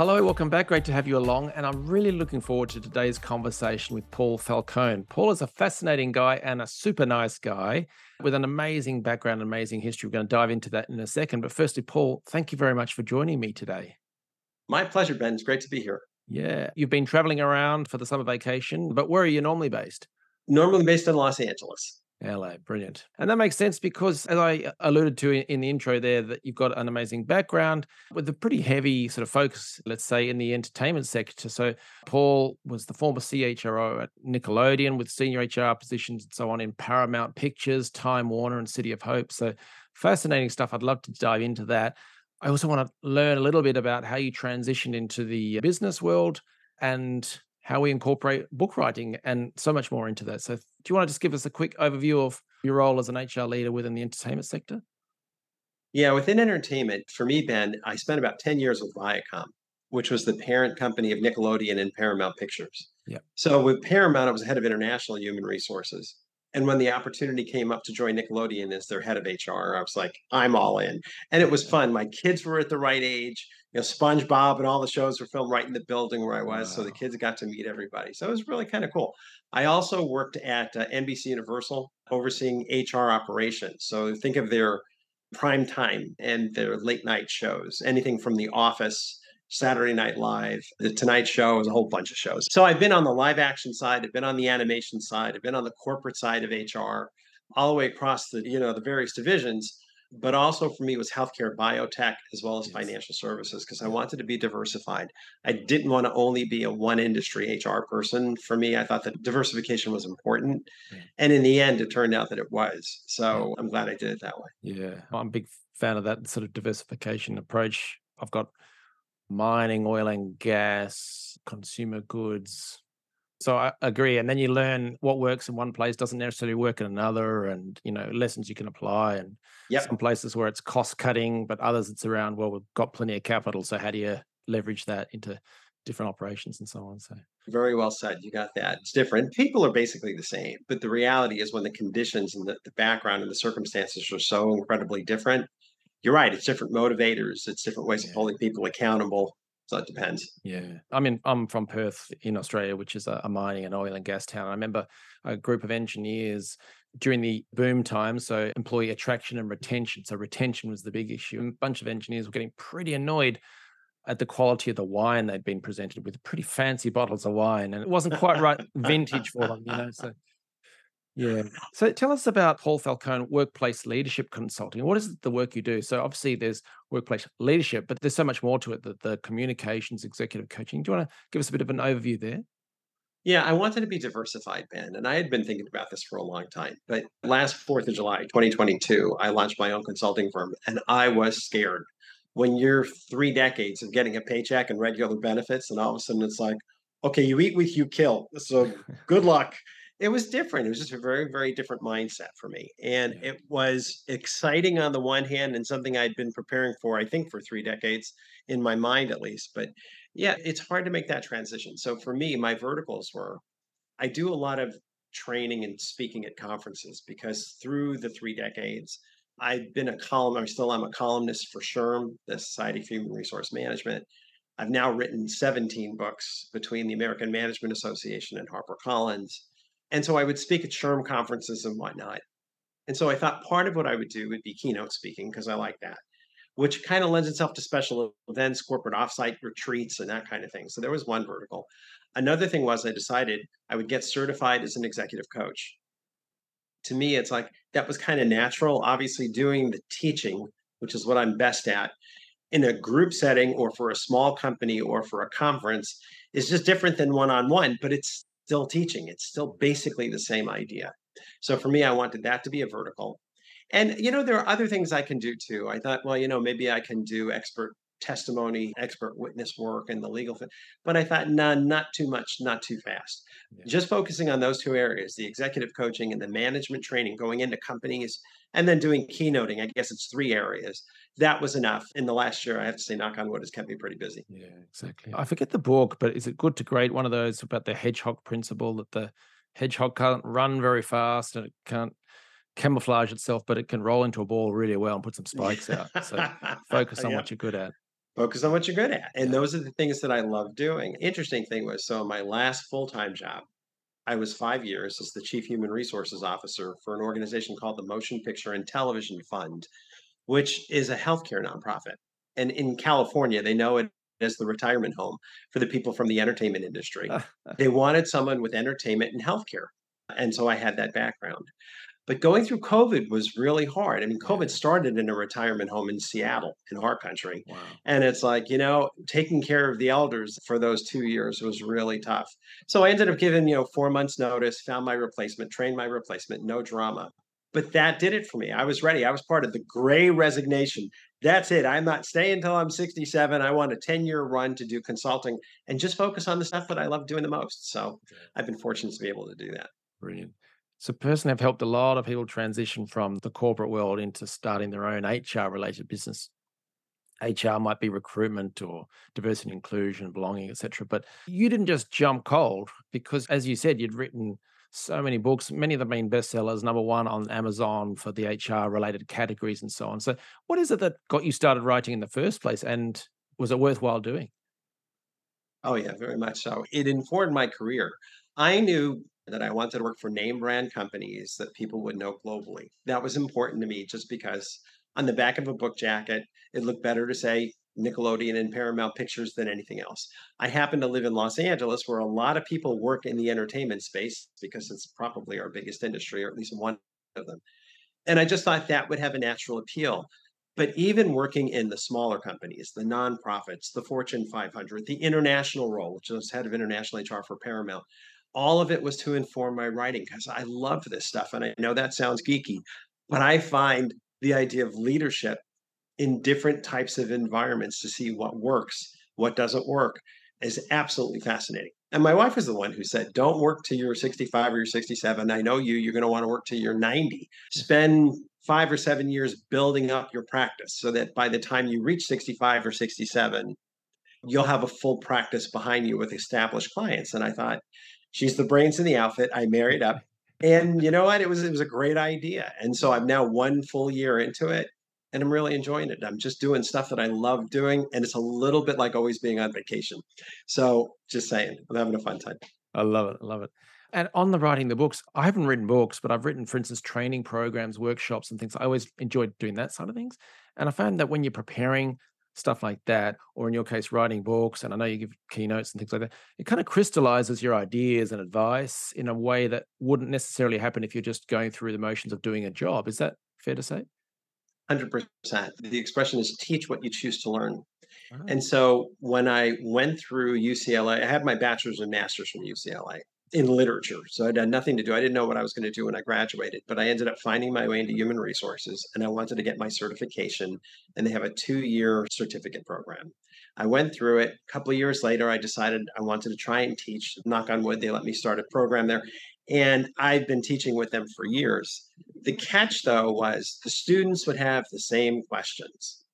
Hello, welcome back. Great to have you along. And I'm really looking forward to today's conversation with Paul Falcone. Paul is a fascinating guy and a super nice guy with an amazing background, amazing history. We're going to dive into that in a second. But firstly, Paul, thank you very much for joining me today. My pleasure, Ben. It's great to be here. Yeah. You've been traveling around for the summer vacation, but where are you normally based? Normally based in Los Angeles. LA, brilliant. And that makes sense because, as I uh, alluded to in the intro there, that you've got an amazing background with a pretty heavy sort of focus, let's say, in the entertainment sector. So, Paul was the former CHRO at Nickelodeon with senior HR positions and so on in Paramount Pictures, Time Warner, and City of Hope. So, fascinating stuff. I'd love to dive into that. I also want to learn a little bit about how you transitioned into the business world and how we incorporate book writing and so much more into that. So, do you want to just give us a quick overview of your role as an HR leader within the entertainment sector? Yeah, within entertainment, for me, Ben, I spent about 10 years with Viacom, which was the parent company of Nickelodeon and Paramount Pictures. Yeah. So with Paramount, I was head of international human resources. And when the opportunity came up to join Nickelodeon as their head of HR, I was like, I'm all in. And it was fun. My kids were at the right age. You know, SpongeBob and all the shows were filmed right in the building where I was. Wow. So the kids got to meet everybody. So it was really kind of cool. I also worked at uh, NBC Universal overseeing HR operations. So think of their prime time and their late night shows, anything from The Office Saturday Night Live, The Tonight Show, was a whole bunch of shows. So I've been on the live action side, I've been on the animation side, I've been on the corporate side of HR, all the way across the you know the various divisions. But also for me was healthcare, biotech, as well as yes. financial services, because I wanted to be diversified. I mm-hmm. didn't want to only be a one industry HR person. For me, I thought that diversification was important. Yeah. And in the end, it turned out that it was. So yeah. I'm glad I did it that way. Yeah. I'm a big fan of that sort of diversification approach. I've got mining, oil and gas, consumer goods. So I agree. And then you learn what works in one place doesn't necessarily work in another, and you know lessons you can apply. And yep. some places where it's cost cutting, but others it's around well we've got plenty of capital, so how do you leverage that into different operations and so on? So very well said. You got that. It's different. People are basically the same, but the reality is when the conditions and the, the background and the circumstances are so incredibly different, you're right. It's different motivators. It's different ways yeah. of holding people accountable. So it depends. Yeah. I mean, I'm from Perth in Australia, which is a, mining and oil and gas town. I remember a group of engineers during the boom time. So employee attraction and retention. So retention was the big issue. And a bunch of engineers were getting pretty annoyed at the quality of the wine they'd been presented with pretty fancy bottles of wine and it wasn't quite right vintage for them you know so yeah. So tell us about Paul Falcone Workplace Leadership Consulting. What is the work you do? So obviously there's workplace leadership, but there's so much more to it that the communications, executive coaching. Do you want to give us a bit of an overview there? Yeah, I wanted to be diversified, Ben, and I had been thinking about this for a long time. But last 4th of July, 2022, I launched my own consulting firm, and I was scared. When you're three decades of getting a paycheck and regular benefits, and all of a sudden it's like, okay, you eat with you kill. So good luck it was different. It was just a very, very different mindset for me. And yeah. it was exciting on the one hand and something I'd been preparing for, I think, for three decades in my mind at least. But yeah, it's hard to make that transition. So for me, my verticals were I do a lot of training and speaking at conferences because through the three decades, I've been a column, I'm still I'm a columnist for SHRM, the Society for Human Resource Management. I've now written 17 books between the American Management Association and HarperCollins. And so I would speak at SHRM conferences and whatnot. And so I thought part of what I would do would be keynote speaking because I like that, which kind of lends itself to special events, corporate offsite retreats, and that kind of thing. So there was one vertical. Another thing was I decided I would get certified as an executive coach. To me, it's like that was kind of natural. Obviously, doing the teaching, which is what I'm best at, in a group setting or for a small company or for a conference is just different than one on one, but it's still teaching. It's still basically the same idea. So for me, I wanted that to be a vertical. And, you know, there are other things I can do too. I thought, well, you know, maybe I can do expert testimony, expert witness work, and the legal thing. But I thought, nah, not too much, not too fast. Yeah. Just focusing on those two areas, the executive coaching and the management training, going into companies and then doing keynoting. I guess it's three areas. That was enough. In the last year, I have to say, knock on wood, has kept me pretty busy. Yeah, exactly. I forget the book, but is it Good to Great one of those about the hedgehog principle that the hedgehog can't run very fast and it can't camouflage itself, but it can roll into a ball really well and put some spikes out. So focus on Yeah. what you're good at. Focus on what you're good at. And those are the things that I love doing. Interesting thing was so my last full-time job, I was five years as the chief human resources officer for an organization called the Motion Picture and Television Fund, which is a healthcare nonprofit. And in California, they know it as the retirement home for the people from the entertainment industry. they wanted someone with entertainment and healthcare. And so I had that background. But going through COVID was really hard. I mean, COVID started in a retirement home in Seattle, in our country. Wow. And it's like, you know, taking care of the elders for those two years was really tough. So I ended up giving, you know, four months notice, found my replacement, trained my replacement, no drama. But that did it for me. I was ready. I was part of the gray resignation. That's it. I'm not staying until I'm 67. I want a 10 year run to do consulting and just focus on the stuff that I love doing the most. So I've been fortunate to be able to do that. Brilliant. So, personally, I've helped a lot of people transition from the corporate world into starting their own HR related business. HR might be recruitment or diversity and inclusion, belonging, etc. But you didn't just jump cold because, as you said, you'd written so many books, many of them being bestsellers, number one on Amazon for the HR related categories and so on. So, what is it that got you started writing in the first place? And was it worthwhile doing? Oh, yeah, very much so. It informed my career. I knew that I wanted to work for name brand companies that people would know globally. That was important to me just because on the back of a book jacket, it looked better to say Nickelodeon and Paramount Pictures than anything else. I happen to live in Los Angeles where a lot of people work in the entertainment space because it's probably our biggest industry, or at least one of them. And I just thought that would have a natural appeal. But even working in the smaller companies, the nonprofits, the Fortune 500, the international role, which was head of international HR for Paramount, all of it was to inform my writing because I love this stuff. And I know that sounds geeky, but I find the idea of leadership in different types of environments to see what works, what doesn't work is absolutely fascinating. And my wife was the one who said, Don't work till you're 65 or you're 67. I know you, you're going to want to work till you're 90. Spend five or seven years building up your practice so that by the time you reach 65 or 67, you'll have a full practice behind you with established clients. And I thought, she's the brains in the outfit. I married up. And you know what? It was it was a great idea. And so I'm now one full year into it and I'm really enjoying it. I'm just doing stuff that I love doing. And it's a little bit like always being on vacation. So just saying, I'm having a fun time. I love it. I love it. And on the writing the books, I haven't written books, but I've written, for instance, training programs, workshops, and things. I always enjoyed doing that side of things. And I found that when you're preparing stuff like that, or in your case, writing books, and I know you give keynotes and things like that, it kind of crystallizes your ideas and advice in a way that wouldn't necessarily happen if you're just going through the motions of doing a job. Is that fair to say? 100%. The expression is teach what you choose to learn. Ah, And so when I went through UCLA, I had my bachelor's and master's from UCLA in literature. So I'd had nothing to do. I didn't know what I was going to do when I graduated, but I ended up finding my way into human resources and I wanted to get my certification. And they have a two year certificate program. I went through it. A couple of years later, I decided I wanted to try and teach. Knock on wood, they let me start a program there. And I've been teaching with them for years. The catch, though, was the students would have the same questions.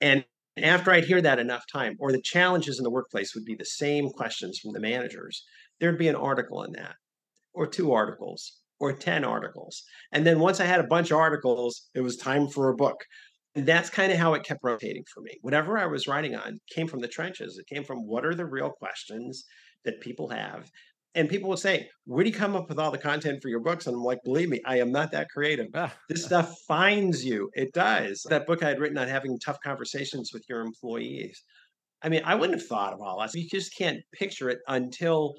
And after I'd hear that enough time, or the challenges in the workplace would be the same questions from the managers, there'd be an article in that, or two articles, or 10 articles. And then once I had a bunch of articles, it was time for a book. And that's kind of how it kept rotating for me. Whatever I was writing on came from the trenches. It came from what are the real questions that people have. And people would say, Where do you come up with all the content for your books? And I'm like, Believe me, I am not that creative. ah, This stuff finds you. It does. That book I had written on having tough conversations with your employees. I mean, I wouldn't have thought of all that. You just can't picture it until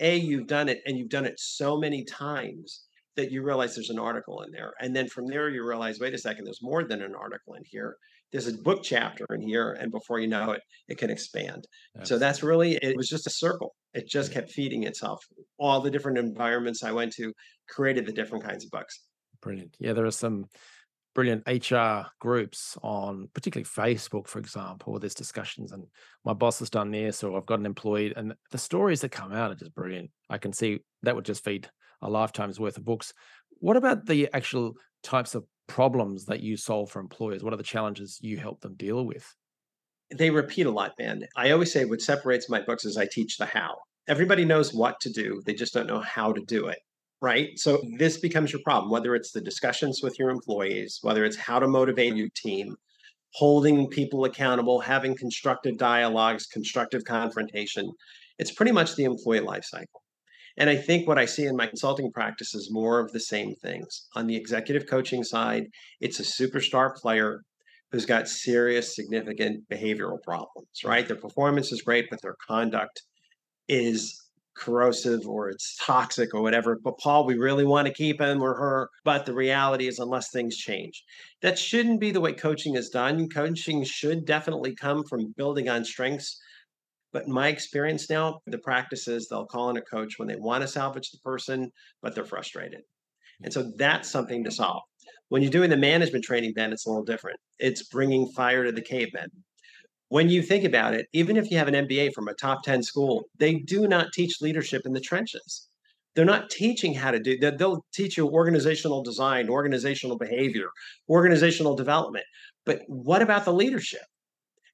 A, you've done it and you've done it so many times that you realize there's an article in there. And then from there, you realize, wait a second, there's more than an article in here. There's a book chapter in here. And before you know it, it can expand. So that's really, it was just a circle. It just kept feeding itself. All the different environments I went to created the different kinds of books. Brilliant. Yeah, there are some brilliant HR groups on particularly Facebook, for example, there's discussions and my boss has done this or I've got an employee and the stories that come out are just brilliant. I can see that would just feed a lifetime's worth of books. What about the actual types of problems that you solve for employers? What are the challenges you help them deal with? They repeat a lot, man. I always say what separates my books is I teach the how. Everybody knows what to do, they just don't know how to do it right? So mm-hmm. this becomes your problem, whether it's the discussions with your employees, whether it's how to motivate your team, holding people accountable, having constructive dialogues, constructive confrontation. It's pretty much the employee life cycle. And I think what I see in my consulting practice is more of the same things. On the executive coaching side, it's a superstar player who's got serious, significant behavioral problems, right? Their performance is great, but their conduct is corrosive or it's toxic or whatever. But Paul, we really want to keep him or her. But the reality is, unless things change, that shouldn't be the way coaching is done. Coaching should definitely come from building on strengths. But in my experience now, the practice is they'll call in a coach when they want to salvage the person, but they're frustrated. And so that's something to solve. When you're doing the management training, then it's a little different. It's bringing fire to the cavemen when you think about it, even if you have an MBA from a top 10 school, they do not teach leadership in the trenches. They're not teaching how to do that. They'll teach you organizational design, organizational behavior, organizational development. But what about the leadership?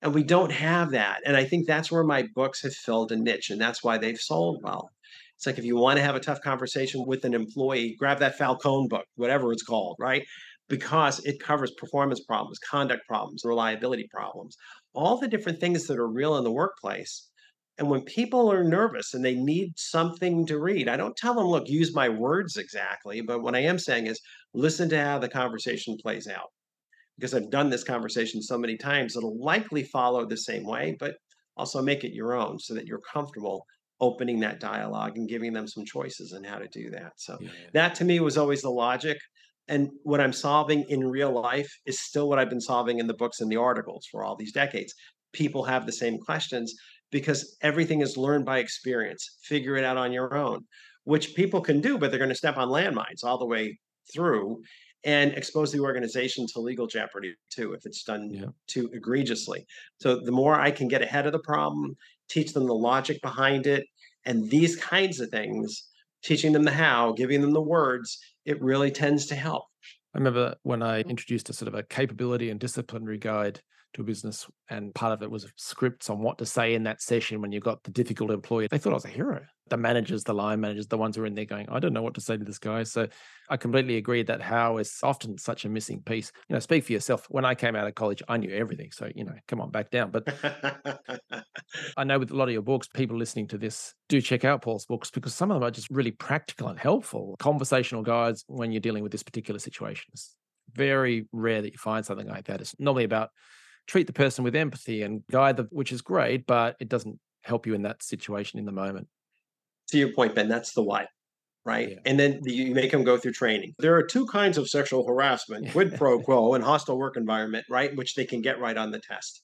And we don't have that. And I think that's where my books have filled a niche, and that's why they've sold well. It's like if you want to have a tough conversation with an employee, grab that Falcone book, whatever it's called, right? Because it covers performance problems, conduct problems, reliability problems, all the different things that are real in the workplace. And when people are nervous and they need something to read, I don't tell them, look, use my words exactly. But what I am saying is listen to how the conversation plays out. Because I've done this conversation so many times, it'll likely follow the same way, but also make it your own so that you're comfortable opening that dialogue and giving them some choices on how to do that. So yeah. that to me was always the logic. And what I'm solving in real life is still what I've been solving in the books and the articles for all these decades. People have the same questions because everything is learned by experience. Figure it out on your own, which people can do, but they're going to step on landmines all the way through and expose the organization to legal jeopardy too if it's done yeah. too egregiously. So the more I can get ahead of the problem, teach them the logic behind it, and these kinds of things, teaching them the how, giving them the words, it really tends to help. I remember when I mm. introduced a sort of a capability and disciplinary guide to a business, and part of it was scripts on what to say in that session when you got the difficult employee. They thought I was a hero. The managers, the line managers, the ones who are in there going, I don't know what to say to this guy. So I completely agree that how is often such a missing piece. You know, speak for yourself. When I came out of college, I knew everything. So, you know, come on, back down. But I know with a lot of your books, people listening to this do check out Paul's books because some of them are just really practical and helpful conversational guides when you're dealing with this particular situation. It's very rare that you find something like that. It's normally about treat the person with empathy and guide them, which is great, but it doesn't help you in that situation in the moment. To your point, Ben, that's the why, right? Yeah. And then you make them go through training. There are two kinds of sexual harassment quid pro quo and hostile work environment, right? Which they can get right on the test.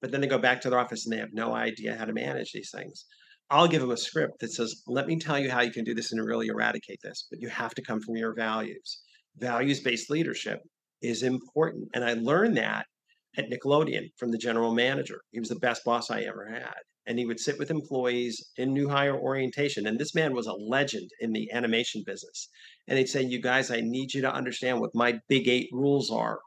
But then they go back to their office and they have no idea how to manage these things. I'll give them a script that says, let me tell you how you can do this and really eradicate this, but you have to come from your values. Values based leadership is important. And I learned that at Nickelodeon from the general manager. He was the best boss I ever had. And he would sit with employees in new hire orientation. And this man was a legend in the animation business. And he'd say, You guys, I need you to understand what my big eight rules are.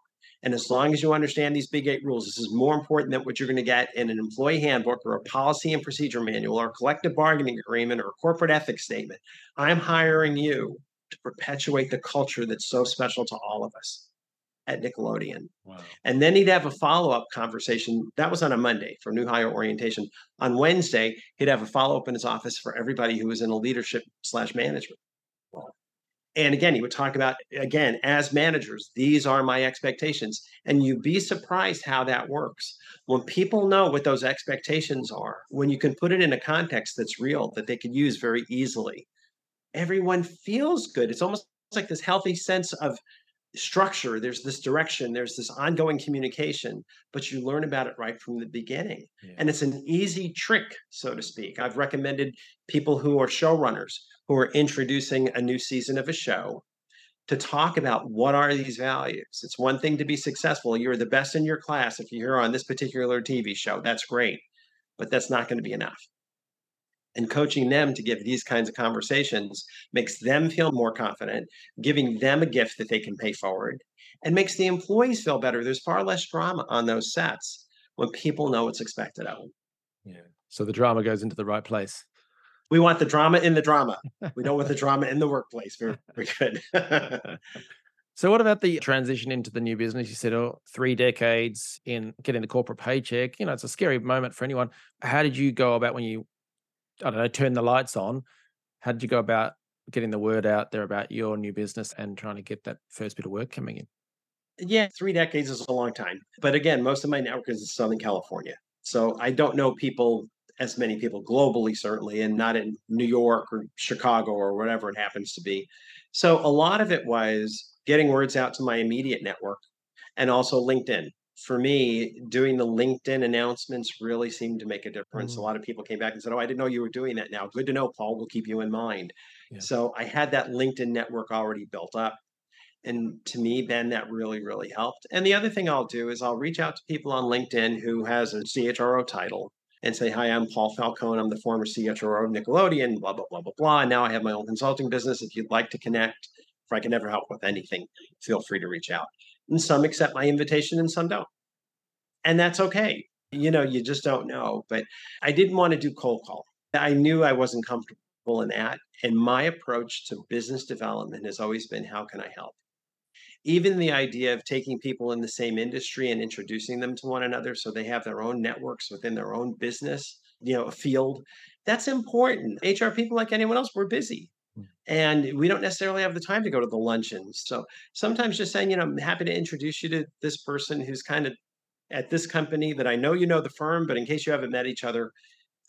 And as long as you understand these big eight rules, this is more important than what you're going to get in an employee handbook or a policy and procedure manual or a collective bargaining agreement or a corporate ethics statement. I'm hiring you to perpetuate the culture that's so special to all of us at Nickelodeon. Wow. And then he'd have a follow up conversation. That was on a Monday for new hire orientation. On Wednesday, he'd have a follow up in his office for everybody who was in a leadership slash management. And again, he would talk about, again, as managers, these are my expectations. And you'd be surprised how that works. When people know what those expectations are, when you can put it in a context that's real, that they can use very easily, everyone feels good. It's almost like this healthy sense of structure, there's this direction, there's this ongoing communication, but you learn about it right from the beginning. Yeah. And it's an easy trick, so to speak. I've recommended people who are showrunners who are introducing a new season of a show to talk about what are these values. It's one thing to be successful. You're the best in your class if you're on this particular TV show. That's great, but that's not going to be enough. And coaching them to give these kinds of conversations makes them feel more confident, giving them a gift that they can pay forward, and makes the employees feel better. There's far less drama on those sets when people know what's expected of them. Yeah. So the drama goes into the right place. We want the drama in the drama. We don't want the drama in the workplace. Very, very good. so, what about the transition into the new business? You said, oh, three decades in getting the corporate paycheck. You know, it's a scary moment for anyone. How did you go about when you, I don't know, turn the lights on? How did you go about getting the word out there about your new business and trying to get that first bit of work coming in? Yeah, three decades is a long time. But again, most of my network is in Southern California. So I don't know people as many people globally, certainly, and not in New York or Chicago or whatever it happens to be. So a lot of it was getting words out to my immediate network and also LinkedIn. For me, doing the LinkedIn announcements really seemed to make a difference. Mm. A lot of people came back and said, Oh, I didn't know you were doing that now. Good to know, Paul. We'll keep you in mind. Yeah. So I had that LinkedIn network already built up. And to me, then that really, really helped. And the other thing I'll do is I'll reach out to people on LinkedIn who has a CHRO title and say, Hi, I'm Paul Falcone. I'm the former CHRO of Nickelodeon, blah, blah, blah, blah, blah. And now I have my own consulting business. If you'd like to connect, if I can ever help with anything, feel free to reach out. And some accept my invitation and some don't. And that's okay. You know, you just don't know. But I didn't want to do cold call. I knew I wasn't comfortable in that. And my approach to business development has always been how can I help? even the idea of taking people in the same industry and introducing them to one another so they have their own networks within their own business you know a field that's important hr people like anyone else we're busy. Mm. and we don't necessarily have the time to go to the luncheons so sometimes just saying you know i'm happy to introduce you to this person who's kind of at this company that i know you know the firm but in case you haven't met each other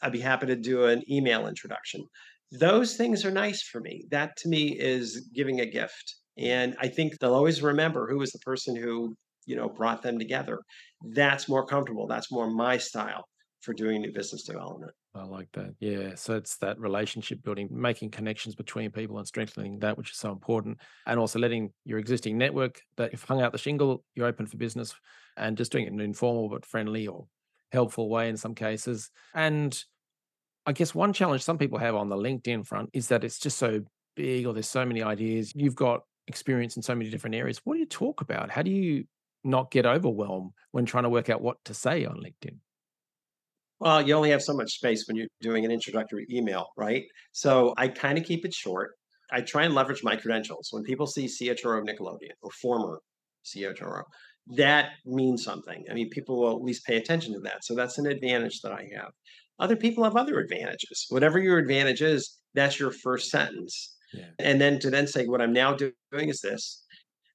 i'd be happy to do an email introduction those things are nice for me that to me is giving a gift and I think they'll always remember who was the person who, you know, brought them together. That's more comfortable. That's more my style for doing new business development. I like that. Yeah. So it's that relationship building, making connections between people and strengthening that, which is so important. And also letting your existing network that you've hung out the shingle, you're open for business and just doing it in an informal but friendly or helpful way in some cases. And I guess one challenge some people have on the LinkedIn front is that it's just so big or there's so many ideas. You've got experience in so many different areas. What do you talk about? How do you not get overwhelmed when trying to work out what to say on LinkedIn? Well, you only have so much space when you're doing an introductory email, right? So I kind of keep it short. I try and leverage my credentials. When people see CHRO of Nickelodeon or former CHRO, that means something. I mean, people will at least pay attention to that. So that's an advantage that I have. Other people have other advantages. Whatever your advantage is, that's your first sentence. Yeah. And then to then say, what I'm now doing is this.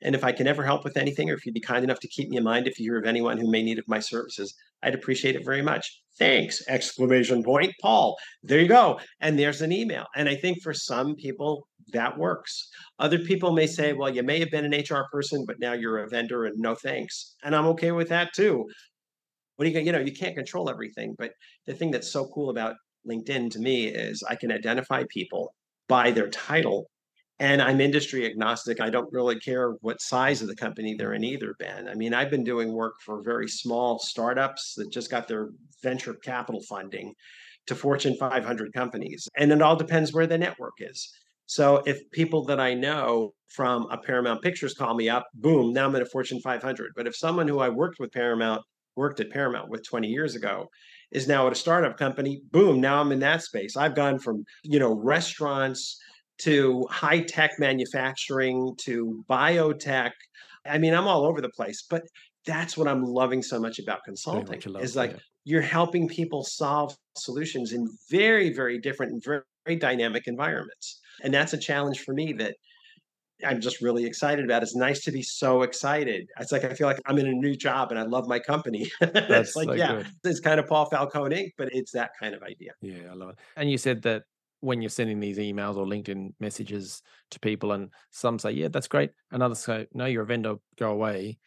And if I can ever help with anything, or if you'd be kind enough to keep me in mind if you hear of anyone who may need of my services, I'd appreciate it very much. Thanks! Exclamation point, Paul. There you go. And there's an email. And I think for some people, that works. Other people may say, well, you may have been an HR person, but now you're a vendor and no thanks. And I'm okay with that too. What do you, you know, you can't control everything. But the thing that's so cool about LinkedIn to me is I can identify people by their title. And I'm industry agnostic. I don't really care what size of the company they're in either, Ben. I mean, I've been doing work for very small startups that just got their venture capital funding to Fortune 500 companies. And it all depends where the network is. So if people that I know from a Paramount Pictures call me up, boom, now I'm at a Fortune 500. But if someone who I worked with Paramount, worked at Paramount with 20 years ago, is now at a startup company. Boom, now I'm in that space. I've gone from, you know, restaurants to high tech manufacturing to biotech. I mean, I'm all over the place, but that's what I'm loving so much about consulting love, is like yeah. you're helping people solve solutions in very, very different and very, very dynamic environments. And that's a challenge for me that I'm just really excited about. It's nice to be so excited. It's like I feel like I'm in a new job and I love my company. That's like, so yeah, good. it's kind of Paul Falcone but it's that kind of idea. Yeah, I love it. And you said that when you're sending these emails or LinkedIn messages to people, and some say, yeah, that's great. And others say, no, you're a vendor, go away.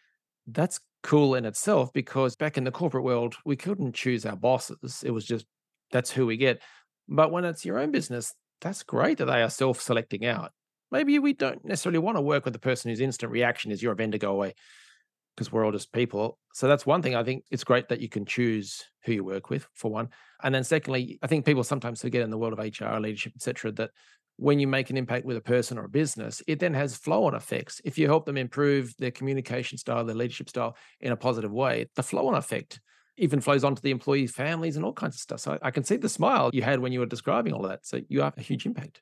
That's cool in itself because back in the corporate world, we couldn't choose our bosses. It was just that's who we get. But when it's your own business, that's great that they are self selecting out maybe we don't necessarily want to work with the person whose instant reaction is "You're a vendor go away because we're all just people. So that's one thing. I think it's great that you can choose who you work with, for one. And then secondly, I think people sometimes forget in the world of HR, leadership, etc., that when you make an impact with a person or a business, it then has flow on effects. If you help them improve their communication style, their leadership style in a positive way, the flow on effect even flows onto the employees' families and all kinds of stuff. So I can see the smile you had when you were describing all of that. So you have a huge impact.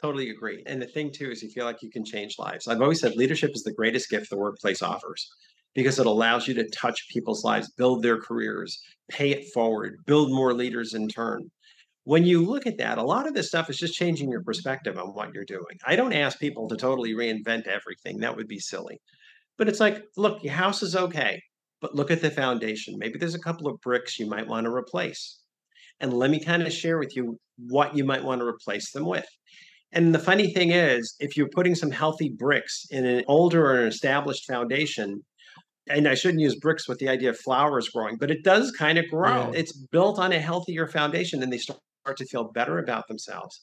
Totally agree. And the thing too is you feel like you can change lives. I've always said leadership is the greatest gift the workplace offers because it allows you to touch people's lives, build their careers, pay it forward, build more leaders in turn when you look at that, a lot of this stuff is just changing your perspective on what you're doing. I don't ask people to totally reinvent everything. That would be silly. But it's like, look, your house is okay, but look at the foundation. Maybe there's a couple of bricks you might want to replace. And let me kind of share with you what you might want to replace them with. And the funny thing is, if you're putting some healthy bricks in an older or an established foundation, and I shouldn't use bricks with the idea of flowers growing, but it does kind of grow. Yeah. It's built on a healthier foundation and they start start to feel better about themselves.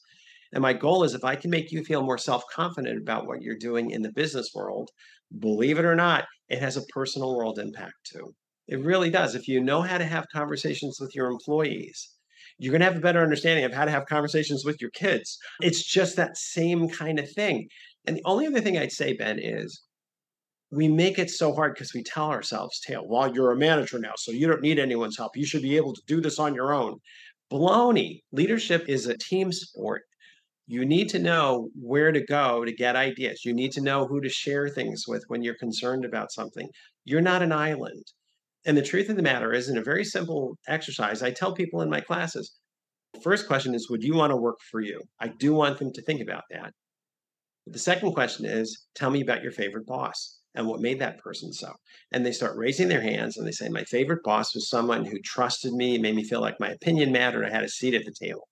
And my goal is if I can make you feel more self confident about what you're doing in the business world, believe it or not, it has a personal world impact too. It really does. If you know how to have conversations with your employees, you're going to have a better understanding of how to have conversations with your kids. It's just that same kind of thing. And the only other thing I'd say, Ben, is we make it so hard because we tell ourselves, Tail, well, you're a manager now, so you don't need anyone's help. You should be able to do this on your own. Baloney. Leadership is a team sport. You need to know where to go to get ideas. You need to know who to share things with when you're concerned about something. You're not an island. And the truth of the matter is, in a very simple exercise, I tell people in my classes first question is, would you want to work for you? I do want them to think about that. The second question is, tell me about your favorite boss and what made that person so. And they start raising their hands and they say, My favorite boss was someone who trusted me, made me feel like my opinion mattered, I had a seat at the table.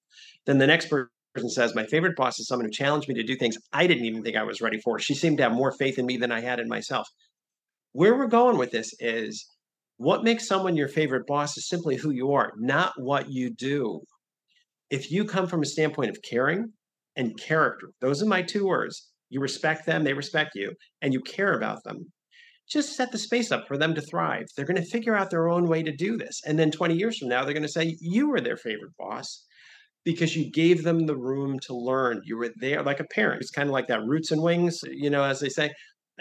Then the next person says, My favorite boss is someone who challenged me to do things I didn't even think I was ready for. She seemed to have more faith in me than I had in myself. Where we're going with this is what makes someone your favorite boss is simply who you are, not what you do. If you come from a standpoint of caring and character, those are my two words you respect them, they respect you, and you care about them. Just set the space up for them to thrive. They're going to figure out their own way to do this. And then 20 years from now, they're going to say, You were their favorite boss because you gave them the room to learn. You were there like a parent. It's kind of like that roots and wings, you know, as they say.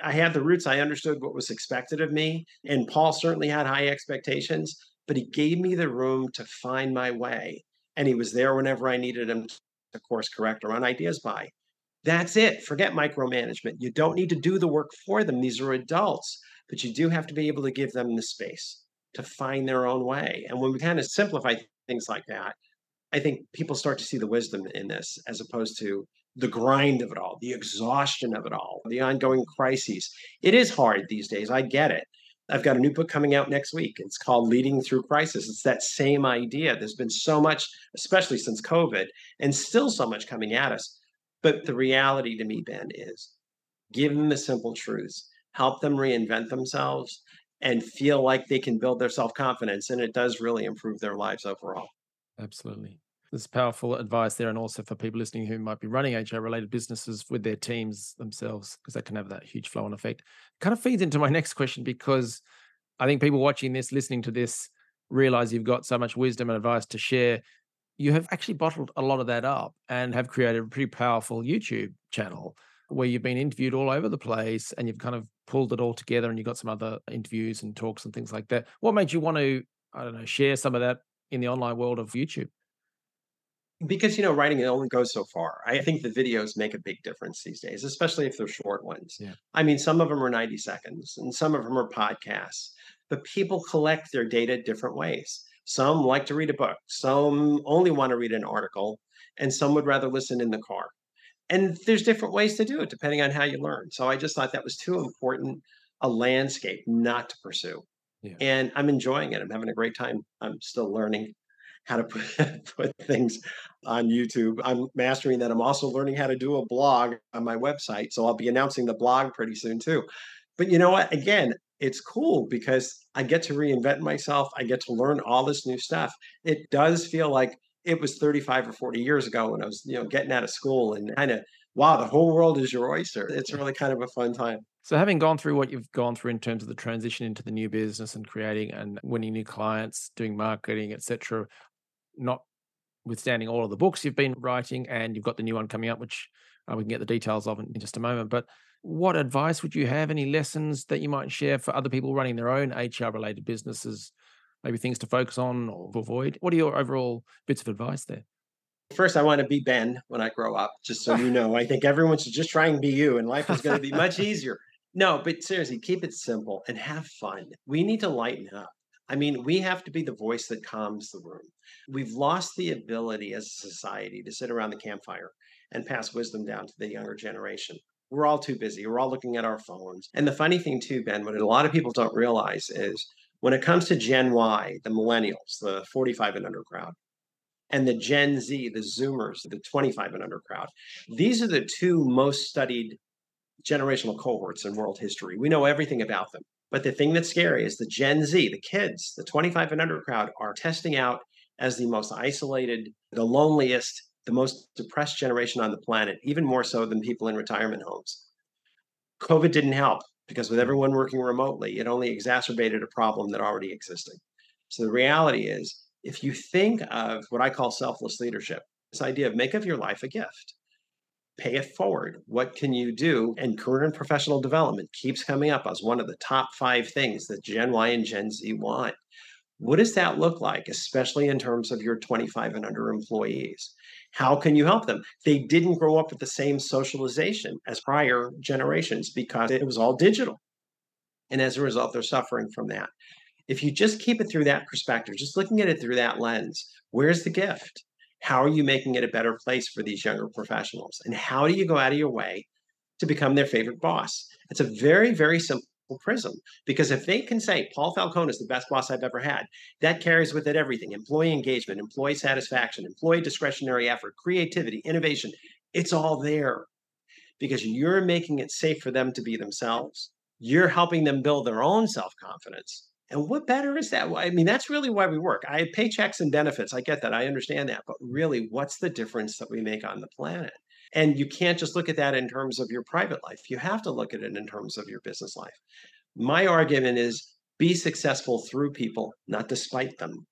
I had the roots. I understood what was expected of me. And Paul certainly had high expectations, but he gave me the room to find my way. And he was there whenever I needed him to course correct or run ideas by. That's it. Forget micromanagement. You don't need to do the work for them. These are adults, but you do have to be able to give them the space to find their own way. And when we kind of simplify things like that, I think people start to see the wisdom in this as opposed to the grind of it all, the exhaustion of it all, the ongoing crises. It is hard these days. I get it. I've got a new book coming out next week. It's called Leading Through Crisis. It's that same idea. There's been so much, especially since COVID, and still so much coming at us. But the reality to me, Ben, is give them the simple truths, help them reinvent themselves, and feel like they can build their self confidence. And it does really improve their lives overall. Absolutely. There's powerful advice there. And also for people listening who might be running HR related businesses with their teams themselves, because that can have that huge flow on effect. Kind of feeds into my next question because I think people watching this, listening to this, realize you've got so much wisdom and advice to share you have actually bottled a lot of that up and have created a pretty powerful YouTube channel where you've been interviewed all over the place and you've kind of pulled it all together and you've got some other interviews and talks and things like that. What made you want to, I don't know, share some of that in the online world of YouTube? Because, you know, writing it only goes so far. I think the videos make a big difference these days, especially if they're short ones. Yeah. I mean, some of them are 90 seconds and some of them are podcasts, but people collect their data different ways. Some like to read a book, some only want to read an article, and some would rather listen in the car. And there's different ways to do it depending on how you learn. So I just thought that was too important a landscape not to pursue. Yeah. And I'm enjoying it. I'm having a great time. I'm still learning how to put, put things on YouTube. I'm mastering that. I'm also learning how to do a blog on my website. So I'll be announcing the blog pretty soon too. But you know what? Again, it's cool because I get to reinvent myself. I get to learn all this new stuff. It does feel like it was 35 or 40 years ago when I was, you know, getting out of school and kind of wow, the whole world is your oyster. It's really kind of a fun time. So, having gone through what you've gone through in terms of the transition into the new business and creating and winning new clients, doing marketing, etc., notwithstanding all of the books you've been writing, and you've got the new one coming up, which uh, we can get the details of in just a moment. But what advice would you have? Any lessons that you might share for other people running their own HR related businesses? Maybe things to focus on or avoid? What are your overall bits of advice there? First, I want to be Ben when I grow up, just so you know. I think everyone should just try and be you, and life is going to be much easier. No, but seriously, keep it simple and have fun. We need to lighten up. I mean, we have to be the voice that calms the room. We've lost the ability as a society to sit around the campfire and pass wisdom down to the younger generation. We're all too busy. We're all looking at our phones. And the funny thing, too, Ben, what a lot of people don't realize is when it comes to Gen Y, the millennials, the 45 and under crowd, and the Gen Z, the Zoomers, the 25 and under crowd, these are the two most studied generational cohorts in world history. We know everything about them. But the thing that's scary is the Gen Z, the kids, the 25 and under crowd are testing out as the most isolated, the loneliest, the most depressed generation on the planet, even more so than people in retirement homes. COVID didn't help because with everyone working remotely, it only exacerbated a problem that already existed. So the reality is, if you think of what I call selfless leadership, this idea of make of your life a gift pay it forward. What can you do? And career and professional development keeps coming up as one of the top five things that Gen Y and Gen Z want. What does that look like, especially in terms of your 25 and under employees? How can you help them? They didn't grow up with the same socialization as prior generations because it was all digital. And as a result, they're suffering from that. If you just keep it through that perspective, just looking at it through that lens, where's the gift? how are you making it a better place for these younger professionals? And how do you go out of your way to become their favorite boss? It's a very, very simple prism because if they can say Paul Falcone is the best boss I've ever had, that carries with it everything employee engagement, employee satisfaction, employee discretionary effort, creativity, innovation. It's all there because you're making it safe for them to be themselves. You're helping them build their own self confidence and what better is that? I mean, that's really why we work. I pay checks and benefits. I get that. I understand that. But really, what's the difference that we make on the planet? And you can't just look at that in terms of your private life. You have to look at it in terms of your business life. My argument is be successful through people, not despite them.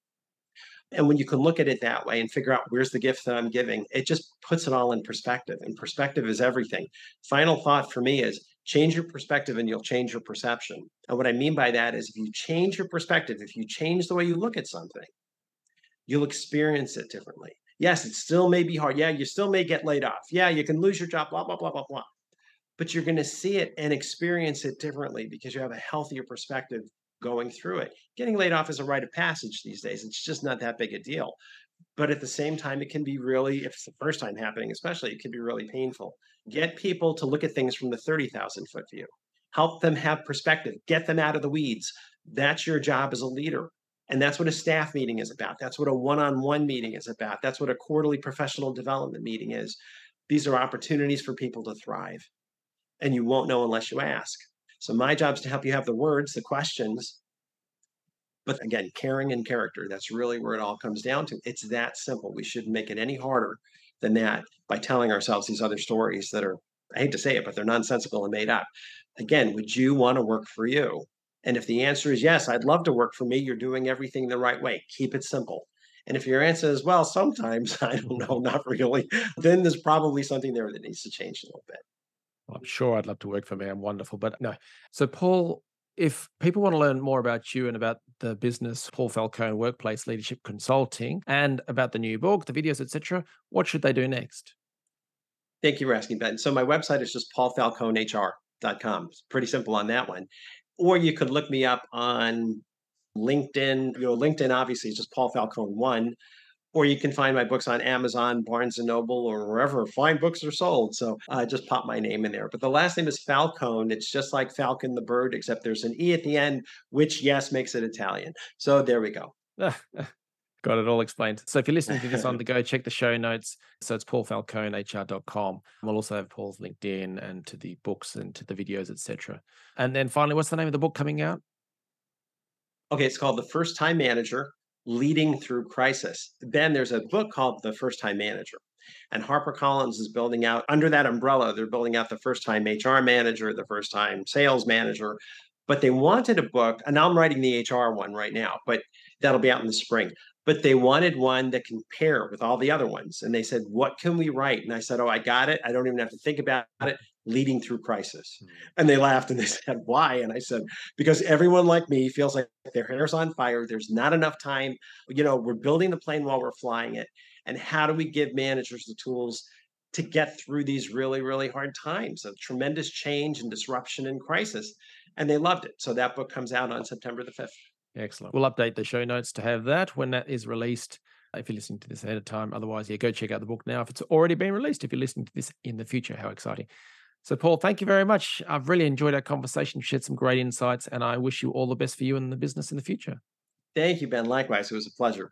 And when you can look at it that way and figure out where's the gift that I'm giving, it just puts it all in perspective. And perspective is everything. Final thought for me is change your perspective and you'll change your perception. And what I mean by that is if you change your perspective, if you change the way you look at something, you'll experience it differently. Yes, it still may be hard. Yeah, you still may get laid off. Yeah, you can lose your job, blah, blah, blah, blah, blah. But you're going to see it and experience it differently because you have a healthier perspective going through it. Getting laid off is a rite of passage these days. It's just not that big a deal. But at the same time, it can be really, if it's the first time happening, especially, it can be really painful. Get people to look at things from the 30,000 foot view. Help them have perspective. Get them out of the weeds. That's your job as a leader. And that's what a staff meeting is about. That's what a one on one meeting is about. That's what a quarterly professional development meeting is. These are opportunities for people to thrive. And you won't know unless you ask. So, my job is to help you have the words, the questions. But again, caring and character, that's really where it all comes down to. It's that simple. We shouldn't make it any harder than that by telling ourselves these other stories that are, I hate to say it, but they're nonsensical and made up. Again, would you want to work for you? And if the answer is yes, I'd love to work for me, you're doing everything the right way. Keep it simple. And if your answer is, well, sometimes, I don't know, not really, then there's probably something there that needs to change a little bit. I'm sure I'd love to work for me. I'm wonderful. But no. So, Paul, if people want to learn more about you and about the business Paul Falcone Workplace Leadership Consulting and about the new book, the videos, etc., what should they do next? Thank you for asking, Ben. So my website is just paulfalconehr.com. It's pretty simple on that one. Or you could look me up on LinkedIn. You know, LinkedIn obviously is just Paul Falcone one or you can find my books on Amazon, Barnes and Noble, or wherever fine books are sold. So uh, just pop my name in there. But the last name is Falcone. It's just like Falcon the bird, except there's an E at the end, which, yes, makes it Italian. So there we go. Got it all explained. So if you're listening to this on the go, check the show notes. So it's paulfalconehr.com. We'll also have Paul's LinkedIn and to the books and to the videos, etc. And then finally, what's the name of the book coming out? Okay, it's called The First Time Manager leading through crisis. Then there's a book called The First Time Manager. And HarperCollins is building out under that umbrella, they're building out the first time HR manager, the first time sales manager. But they wanted a book, and I'm writing the HR one right now, but that'll be out in the spring. But they wanted one that can pair with all the other ones. And they said, What can we write? And I said, Oh, I got it. I don't even have to think about it leading through crisis. Mm-hmm. And they laughed and they said, Why? And I said, Because everyone like me feels like their hair's on fire. There's not enough time. You know, we're building the plane while we're flying it. And how do we give managers the tools to get through these really, really hard times of tremendous change and disruption and crisis? And they loved it. So that book comes out on September the 5th. Excellent. We'll update the show notes to have that when that is released uh, if you're listening to this ahead of time. Otherwise, yeah, go check out the book now if it's already been released. If you're listening to this in the future, how exciting. So, Paul, thank you very much. I've really enjoyed our conversation, shared some great insights, and I wish you all the best for you and the business in the future. Thank you, Ben. Likewise, it was a pleasure.